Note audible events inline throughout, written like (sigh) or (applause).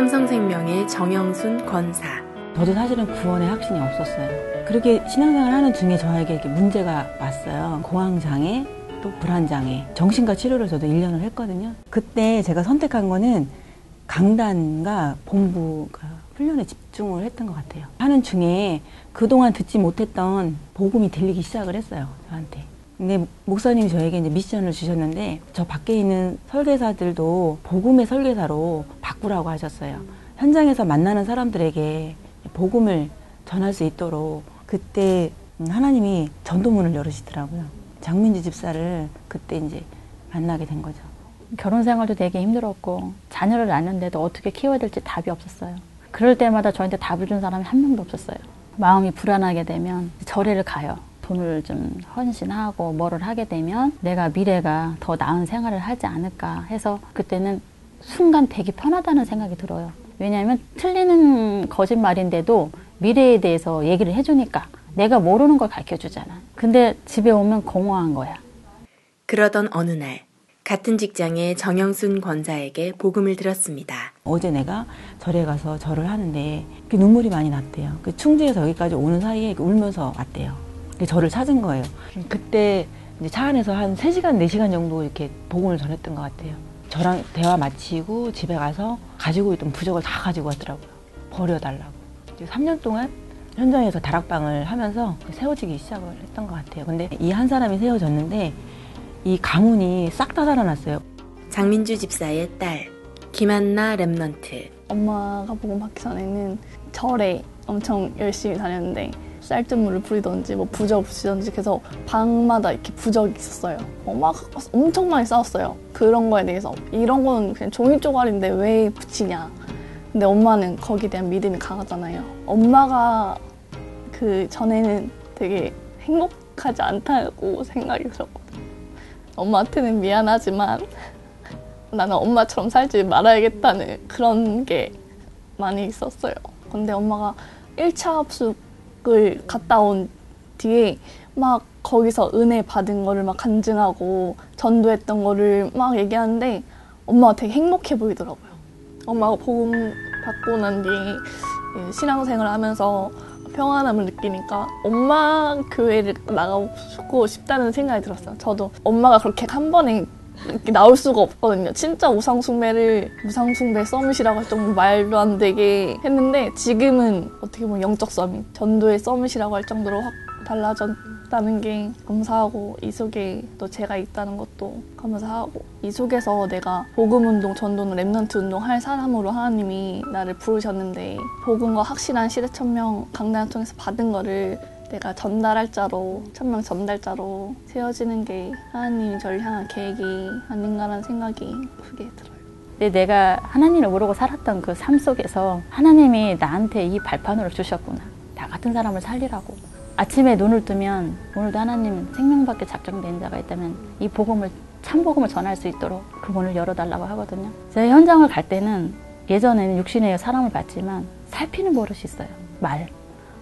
삼성생명의 정영순 권사. 저도 사실은 구원에 확신이 없었어요. 그렇게 신앙생활 하는 중에 저에게 이렇게 문제가 왔어요. 공황장애, 또 불안장애. 정신과 치료를 저도 1년을 했거든요. 그때 제가 선택한 거는 강단과 본부가 훈련에 집중을 했던 것 같아요. 하는 중에 그동안 듣지 못했던 복음이 들리기 시작을 했어요. 저한테. 근데 목사님이 저에게 이제 미션을 주셨는데 저 밖에 있는 설계사들도 복음의 설계사로 바꾸라고 하셨어요. 현장에서 만나는 사람들에게 복음을 전할 수 있도록 그때 하나님이 전도문을 열으시더라고요. 장민지 집사를 그때 이제 만나게 된 거죠. 결혼 생활도 되게 힘들었고 자녀를 낳는데도 어떻게 키워야 될지 답이 없었어요. 그럴 때마다 저한테 답을 준 사람이 한 명도 없었어요. 마음이 불안하게 되면 절에를 가요. 돈을 좀 헌신하고 뭐를 하게 되면 내가 미래가 더 나은 생활을 하지 않을까 해서 그때는 순간 되게 편하다는 생각이 들어요. 왜냐하면 틀리는 거짓말인데도 미래에 대해서 얘기를 해주니까 내가 모르는 걸 가르쳐 주잖아. 근데 집에 오면 공허한 거야. 그러던 어느 날 같은 직장의 정영순 권사에게 복음을 들었습니다. 어제 내가 절에 가서 절을 하는데 눈물이 많이 났대요. 그 충주에서 여기까지 오는 사이에 울면서 왔대요. 저를 찾은 거예요. 그때 차 안에서 한 3시간, 4시간 정도 이렇게 복음을 전했던 것 같아요. 저랑 대화 마치고 집에 가서 가지고 있던 부적을 다 가지고 왔더라고요. 버려달라고. 3년 동안 현장에서 다락방을 하면서 세워지기 시작을 했던 것 같아요. 근데 이 한 사람이 세워졌는데 이 가문이 싹 다 살아났어요. 장민주 집사의 딸 김한나 remnant 엄마가 복음 받기 전에는 절에 엄청 열심히 다녔는데 쌀뜨물을 부리던지 뭐 부적 붙이던지 그래서 방마다 이렇게 부적이 있었어요. 엄마가 엄청 많이 싸웠어요. 그런 거에 대해서 이런 거는 그냥 종이 쪼가리인데 왜 붙이냐. 근데 엄마는 거기에 대한 믿음이 강하잖아요. 엄마가 그 전에는 되게 행복하지 않다고 생각이 들었거든요. 엄마한테는 미안하지만 (laughs) 나는 엄마처럼 살지 말아야겠다는 그런 게 많이 있었어요. 근데 엄마가 1차 합숙 을 갔다 온 뒤에 막 거기서 은혜 받은 거를 막 간증하고 전도했던 거를 막 얘기하는데 엄마가 되게 행복해 보이더라고요. 엄마가 복음 받고 난 뒤에 신앙생활 하면서 평안함을 느끼니까 엄마 교회를 나가고 싶다는 생각이 들었어요. 저도 엄마가 그렇게 한 번에 나올 수가 없거든요. 진짜 우상숭배를 우상숭배 할 정도로 말도 안 되게 했는데 지금은 어떻게 보면 영적 summit, 전도의 summit이라고 할 정도로 확 달라졌다는 게 감사하고 이 속에 또 제가 있다는 것도 감사하고 이 속에서 내가 복음 운동, 전도는 remnant 운동 할 사람으로 하나님이 나를 부르셨는데 복음과 확실한 시대 천명 강단을 통해서 받은 거를 내가 전달할 자로 천명 전달자로 세워지는 게 하나님이 저를 향한 계획이 아닌가라는 생각이 크게 들어요. 내가 하나님을 모르고 살았던 그 삶 속에서 하나님이 나한테 이 발판으로 주셨구나. 나 같은 사람을 살리라고. 아침에 눈을 뜨면 오늘도 하나님 생명밖에 작정된 자가 있다면 이 복음을 참 복음을 전할 수 있도록 그 문을 열어달라고 하거든요. 제가 현장을 갈 때는 예전에는 육신의 사람을 봤지만 살피는 버릇이 있어요. 말.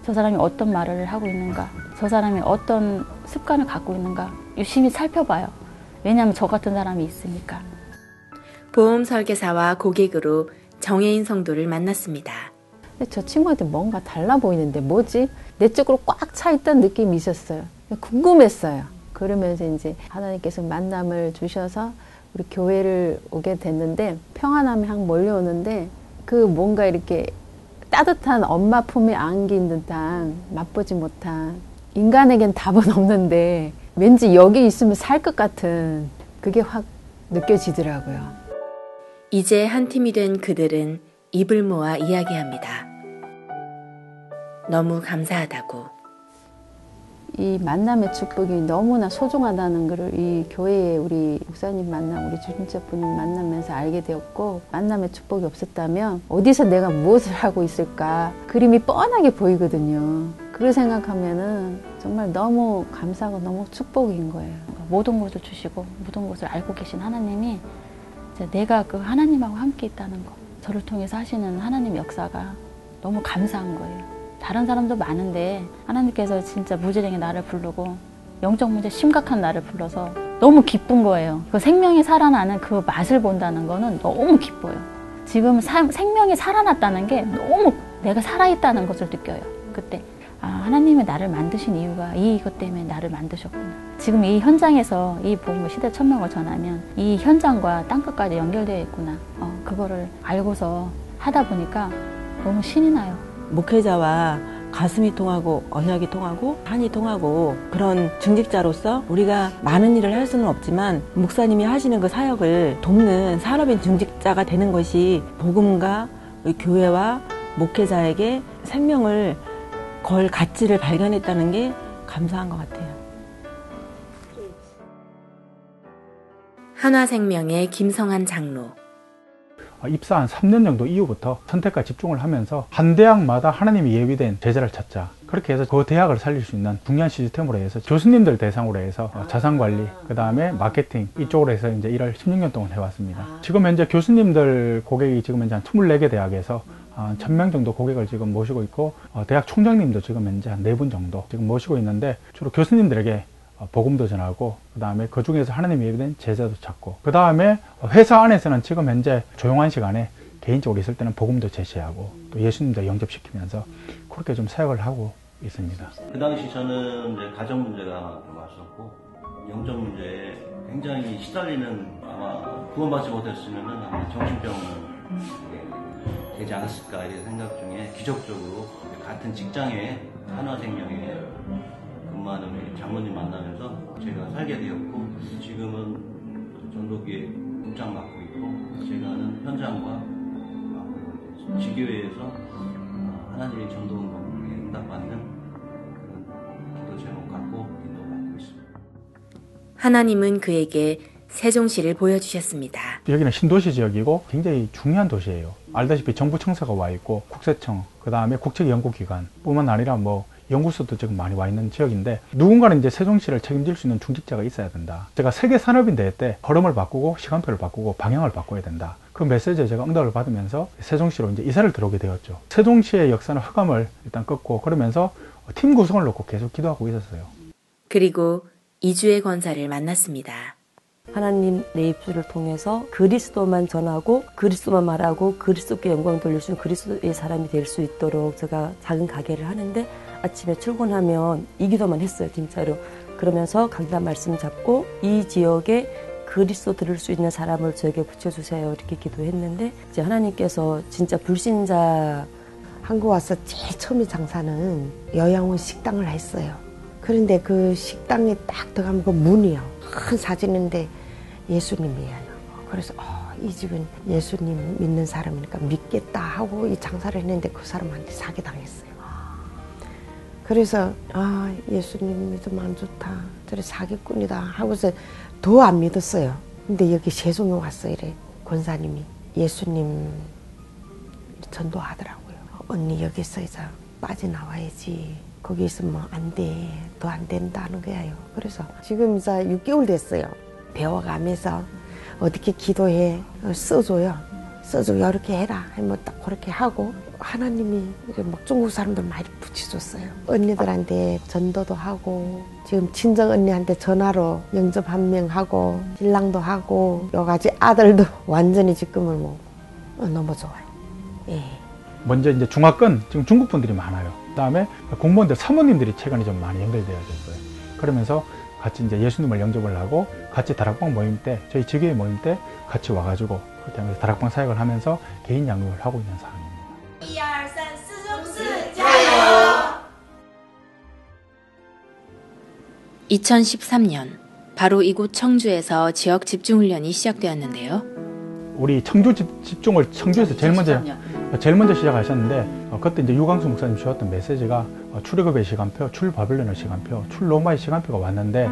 저 사람이 어떤 말을 하고 있는가, 저 사람이 어떤 습관을 갖고 있는가 유심히 살펴봐요. 왜냐하면 저 같은 사람이 있으니까. 보험 설계사와 고객으로 정혜인 성도를 만났습니다. 저 친구한테 뭔가 달라 보이는데 뭐지? 내 쪽으로 꽉 차 있던 느낌이 있었어요. 궁금했어요. 그러면서 이제 하나님께서 만남을 주셔서 우리 교회를 오게 됐는데 평안함이 확 몰려오는데 그 뭔가 이렇게 따뜻한 엄마 품에 안긴 듯한 맛보지 못한 인간에겐 답은 없는데 왠지 여기 있으면 살 것 같은 그게 확 느껴지더라고요. 이제 한 팀이 된 그들은 입을 모아 이야기합니다. 너무 감사하다고. 이 만남의 축복이 너무나 소중하다는 것을 이 교회에 우리 목사님 만남, 우리 주님자분 만나면서 알게 되었고 만남의 축복이 없었다면 어디서 내가 무엇을 하고 있을까 그림이 뻔하게 보이거든요. 그걸 생각하면은 정말 너무 감사하고 너무 축복인 거예요. 모든 것을 주시고 모든 것을 알고 계신 하나님이 내가 그 하나님하고 함께 있다는 거 저를 통해서 하시는 하나님 역사가 너무 감사한 거예요. 다른 사람도 많은데 하나님께서 진짜 무지랭이 나를 부르고 영적 문제 심각한 나를 불러서 너무 기쁜 거예요. 그 생명이 살아나는 그 맛을 본다는 거는 너무 기뻐요. 지금 사- 생명이 살아났다는 게 너무 내가 살아있다는 것을 느껴요. 그때 아, 하나님이 나를 만드신 이유가 이것 때문에 나를 만드셨구나. 지금 이 현장에서 이 복음을 시대 천명을 전하면 이 현장과 땅끝까지 연결되어 있구나. 어, 그거를 알고서 하다 보니까 너무 신이 나요. 목회자와 가슴이 통하고 언약이 통하고 한이 통하고 그런 중직자로서 우리가 많은 일을 할 수는 없지만 목사님이 하시는 그 사역을 돕는 산업인 중직자가 되는 것이 복음과 우리 교회와 목회자에게 생명을 걸 가치를 발견했다는 게 감사한 것 같아요. 한화생명의 김성한 장로. 어, 입사한 3년 정도 이후부터 선택과 집중을 하면서 한 대학마다 하나님이 예비된 제자를 찾자. 그렇게 해서 그 대학을 살릴 수 있는 중요한 시스템으로 해서 교수님들 대상으로 해서 어, 자산관리, 그 다음에 마케팅 이쪽으로 해서 이제 일을 16년 동안 해왔습니다. 지금 현재 교수님들 고객이 지금 현재 한 24개 대학에서 한 1000명 정도 고객을 지금 모시고 있고 어, 대학 총장님도 지금 현재 한 4분 정도 지금 모시고 있는데 주로 교수님들에게 어, 복음도 전하고 그 다음에 그 중에서 하나님 예비된 제자도 찾고 그 다음에 회사 안에서는 지금 현재 조용한 시간에 개인적으로 있을 때는 복음도 제시하고 또 예수님도 영접시키면서 그렇게 좀 사역을 하고 있습니다. 그 당시 저는 이제 가정 문제가 좀 왔었고 영적 문제에 굉장히 시달리는 아마 구원받지 못했으면 아마 정신병은 되지 않았을까 이런 생각 중에 기적적으로 같은 직장에 한화생명에 근무하는 우리 장모님 만나면서 제가 살게 되었고 지금은 전도기에 국장 맡고 있고 제가 하는 현장과 아, 지교회에서 아, 하나님의 전도운동에 응답받는 기도 제목 갖고 인도받고 있습니다. 하나님은 그에게 세종시를 보여주셨습니다. 여기는 신도시 지역이고 굉장히 중요한 도시예요. 알다시피 정부 청사가 와 있고 국세청, 그 다음에 국책연구기관 뿐만 아니라 뭐 연구소도 지금 많이 와 있는 지역인데 누군가는 이제 세종시를 책임질 수 있는 중직자가 있어야 된다. 제가 세계 산업인 대회 때 걸음을 바꾸고 시간표를 바꾸고 방향을 바꿔야 된다. 그 메시지에 제가 응답을 받으면서 세종시로 이제 이사를 들어오게 되었죠. 세종시의 역사는 흑암을 일단 끊고 그러면서 팀 구성을 놓고 계속 기도하고 있었어요. 그리고 이주의 권사를 만났습니다. 하나님 내 입술을 통해서 그리스도만 전하고 그리스도만 말하고 그리스도께 영광 돌릴 수 있는 그리스도의 사람이 될 수 있도록 제가 작은 가게를 하는데 아침에 출근하면 이 기도만 했어요 진짜로 그러면서 강단 말씀 잡고 이 지역에 그리스도 들을 수 있는 사람을 저에게 붙여주세요 이렇게 기도했는데 이제 하나님께서 진짜 불신자 한국 와서 제일 처음에 장사는 여양원 식당을 했어요. 그런데 그 식당에 딱 들어가면 그 문이요. 큰 사진인데 예수님이에요. 그래서 어, 이 집은 예수님 믿는 사람이니까 믿겠다 하고 이 장사를 했는데 그 사람한테 사기당했어요. 그래서 아 예수님 믿으면 안 좋다. 저래 사기꾼이다 하고서 더 안 믿었어요. 근데 여기 세종에 왔어 이래 권사님이 예수님 전도하더라고요. 언니 여기서 이제 빠져나와야지. 거기 있으면 안 돼. 더 안 된다는 거예요. 그래서 지금 이제 6개월 됐어요. 배워가면서 어떻게 기도해 어, 써줘요. 써줘요. 이렇게 해라. 하면 딱 그렇게 하고 하나님이 막 중국 사람들 많이 붙여줬어요. 언니들한테 전도도 하고 지금 친정 언니한테 전화로 영접 한 명 하고 신랑도 하고 여가지 아들도 (laughs) 완전히 지금은 뭐 어, 너무 좋아요. 예. 먼저 이제 중화권 지금 중국 분들이 많아요. 그다음에 공무원들 사모님들이 최근에 좀 많이 연결되어 있어요. 그러면서 같이 이제 예수님을 영접을 하고 같이 다락방 모임 때 저희 지교회 모임 때 같이 와가지고 하면서 다락방 사역을 하면서 개인 양육을 하고 있는 상황입니다. 2013년 바로 이곳 청주에서 지역 집중 훈련이 시작되었는데요. 우리 청주 집, 집중을 청주에서 제일 먼저 제일 먼저 시작하셨는데 어, 그때 이제 유광수 목사님 주셨던 메시지가 어, 출애굽의 시간표, 출바빌론의 시간표, 출 로마의 시간표가 왔는데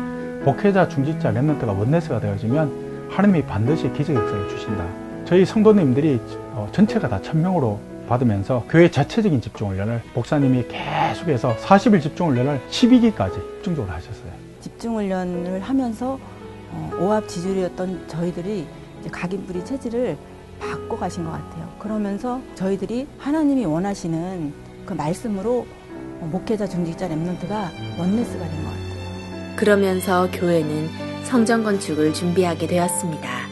목회자, 중직자, 랩런트가 원네스가 되어지면 하나님이 반드시 기적 역사를 주신다. 저희 성도님들이 어, 전체가 다 천명으로 받으면서 교회 자체적인 집중 훈련을 목사님이 계속해서 40일 집중 훈련을 12기까지 집중적으로 하셨어요. 집중 훈련을 하면서 어, 오합 지졸이었던 저희들이 이제 각인뿌리 체질을 바꿔 가신 것 같아요. 그러면서 저희들이 하나님이 원하시는 그 말씀으로 어, 목회자, 중직자, 랩런트가 원네스가 된 것 같아요. 그러면서 교회는 성전 건축을 준비하게 되었습니다.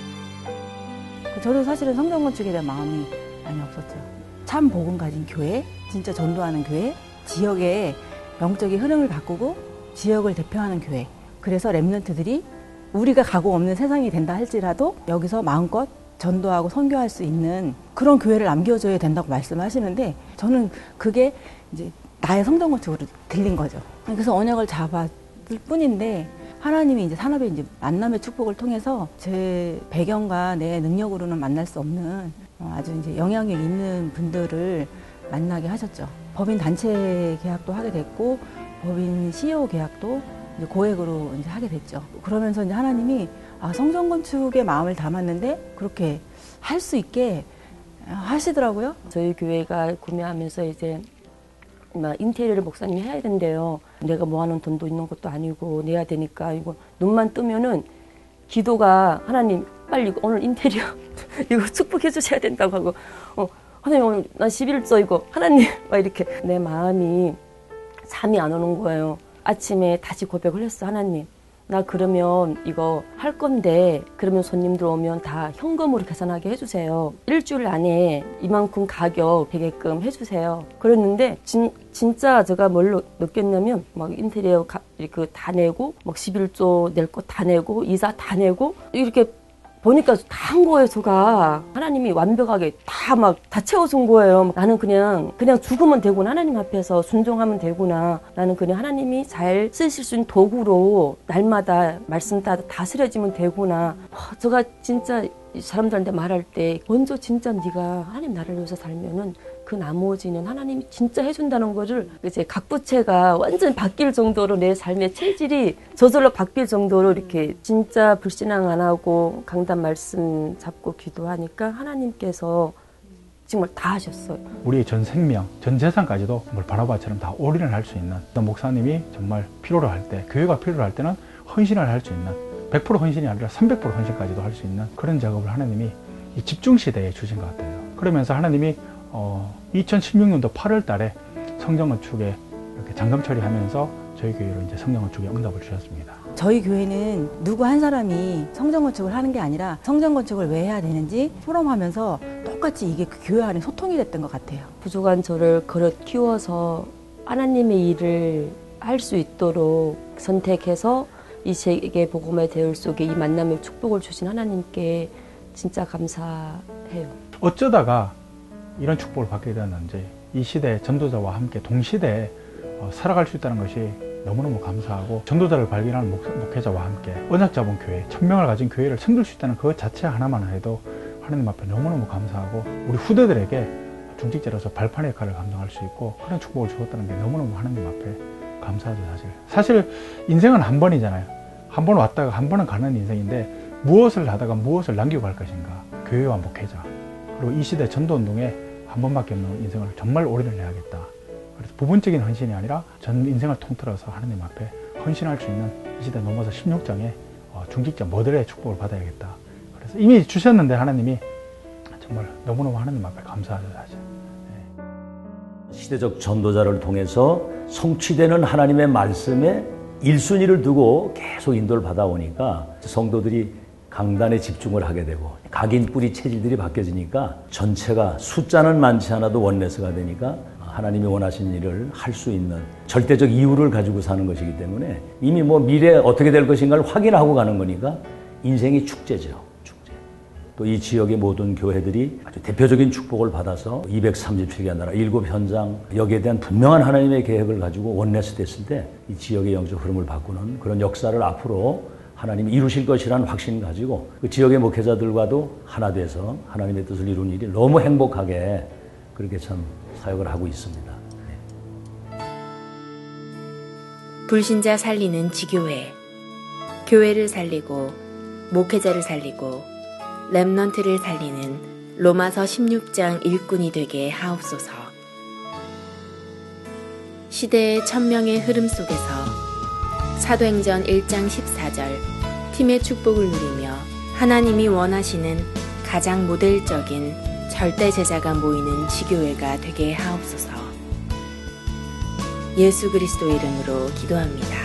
저도 사실은 성전 건축에 대한 마음이 많이 없었죠. 참 복음 가진 교회, 진짜 전도하는 교회, 지역의 영적인 흐름을 바꾸고 지역을 대표하는 교회. 그래서 랩런트들이 우리가 가고 없는 세상이 된다 할지라도 여기서 마음껏 전도하고 선교할 수 있는 그런 교회를 남겨줘야 된다고 말씀하시는데 저는 그게 이제 나의 성전 건축으로 들린 거죠. 그래서 언약을 잡았을 뿐인데 하나님이 이제 산업의 이제 만남의 축복을 통해서 제 배경과 내 능력으로는 만날 수 없는 어, 아주 이제 영향력 있는 분들을 만나게 하셨죠. 법인 단체 계약도 하게 됐고 법인 CEO 계약도 이제 고액으로 이제 하게 됐죠. 그러면서 이제 하나님이 아, 성전 건축에 마음을 담았는데 그렇게 할 수 있게 하시더라고요. 저희 교회가 구매하면서 이제 막 인테리어를 목사님이 해야 된대요. 내가 모아놓은 돈도 있는 것도 아니고 내야 되니까 이거 눈만 뜨면은 기도가 하나님 빨리 오늘 인테리어 (laughs) 이거 축복해 주셔야 된다고 하고 어 하나님 오늘 나 11조 이거 하나님 (laughs) 막 이렇게 내 마음이 잠이 안 오는 거예요. 아침에 다시 고백을 했어 하나님 나 그러면 이거 할 건데 그러면 손님들 오면 다 현금으로 계산하게 해주세요. 일주일 안에 이만큼 가격 되게끔 해주세요. 그랬는데 진, 진짜 제가 뭘 느꼈냐면 막 인테리어 가, 이렇게 다 내고 막 11조 낼 거 다 내고 이사 다 내고 이렇게 보니까 다 한 거예요, 제가. 하나님이 완벽하게 다 막 다 채워준 거예요. 나는 그냥, 그냥 죽으면 되구나. 하나님 앞에서 순종하면 되구나. 나는 그냥 하나님이 잘 쓰실 수 있는 도구로 날마다 말씀 다 다스려지면 되구나. 와, 제가 진짜 사람들한테 말할 때 먼저 진짜 네가 하나님 나를 위해서 살면은 그 나머지는 하나님이 진짜 해준다는 거를 이제 각 부채가 완전 바뀔 정도로 내 삶의 체질이 저절로 바뀔 정도로 이렇게 진짜 불신앙 안 하고 강단 말씀 잡고 기도하니까 하나님께서 정말 다 하셨어요. 우리의 전 생명, 전 재산까지도 뭘 바라바처럼 다 올인을 할 수 있는 목사님이 정말 필요로 할 때, 교회가 필요로 할 때는 헌신을 할 수 있는 100% 헌신이 아니라 300% 헌신까지도 할 수 있는 그런 작업을 하나님이 이 집중 시대에 주신 것 같아요. 그러면서 하나님이 어, 2016년도 8월 달에 성전 건축에 이렇게 장검 처리하면서 저희 교회로 이제 성전 건축에 응답을 주셨습니다. 저희 교회는 누구 한 사람이 성전 건축을 하는 게 아니라 성전 건축을 왜 해야 되는지 포럼하면서 똑같이 이게 그 교회 안에 소통이 됐던 것 같아요. 부족한 저를 그릇 키워서 하나님의 일을 할 수 있도록 선택해서 이 세계 복음의 대열 속에 이 만남의 축복을 주신 하나님께 진짜 감사해요. 어쩌다가 이런 축복을 받게 되었는지 이 시대 전도자와 함께 동시대에 어, 살아갈 수 있다는 것이 너무너무 감사하고 전도자를 발견하는 목 회자와 함께 언약 잡은 교회, 천명을 가진 교회를 섬길 수 있다는 그 자체 하나만 해도 하나님 앞에 너무너무 감사하고 우리 후대들에게 중직자로서 발판 역할을 감당할 수 있고 그런 축복을 주었다는 게 너무너무 하나님 앞에 감사하죠 사실. 사실 인생은 한 번이잖아요. 한 번 왔다가 한 번은 가는 인생인데 무엇을 하다가 무엇을 남기고 갈 것인가? 교회와 목회자. 그리고 이 시대 전도운동에 한 번밖에 없는 인생을 정말 올인을 해야겠다. 그래서 부분적인 헌신이 아니라 전 인생을 통틀어서 하나님 앞에 헌신할 수 있는 이 시대 넘어서 16장의 어, 중직자 모델의 축복을 받아야겠다. 그래서 이미 주셨는데 하나님이 정말 너무너무 하나님 앞에 감사하죠 사실. 네. 시대적 전도자를 통해서 성취되는 하나님의 말씀에 1순위를 두고 계속 인도를 받아오니까 성도들이 강단에 집중을 하게 되고 각인 뿌리 체질들이 바뀌어지니까 전체가 숫자는 많지 않아도 원내스가 되니까 하나님이 원하신 일을 할 수 있는 절대적 이유를 가지고 사는 것이기 때문에 이미 뭐 미래 어떻게 될 것인가를 확인하고 가는 거니까 인생이 축제죠. 축제. 또 이 지역의 모든 교회들이 아주 대표적인 축복을 받아서 237개 나라, 일곱 현장 여기에 대한 분명한 하나님의 계획을 가지고 원내스 됐을 때 이 지역의 영적 흐름을 바꾸는 그런 역사를 앞으로 하나님이 이루실 것이라는 확신 가지고 그 지역의 목회자들과도 하나 돼서 하나님의 뜻을 이루는 일이 너무 행복하게 그렇게 참 사역을 하고 있습니다. 네. 불신자 살리는 지교회 교회를 살리고 목회자를 살리고 랩넌트를 살리는 로마서 16장 일꾼이 되게 하옵소서 시대의 천명의 흐름 속에서 사도행전 1장 14절 팀의 축복을 누리며 하나님이 원하시는 가장 모델적인 절대 제자가 모이는 지교회가 되게 하옵소서. 예수 그리스도 이름으로 기도합니다.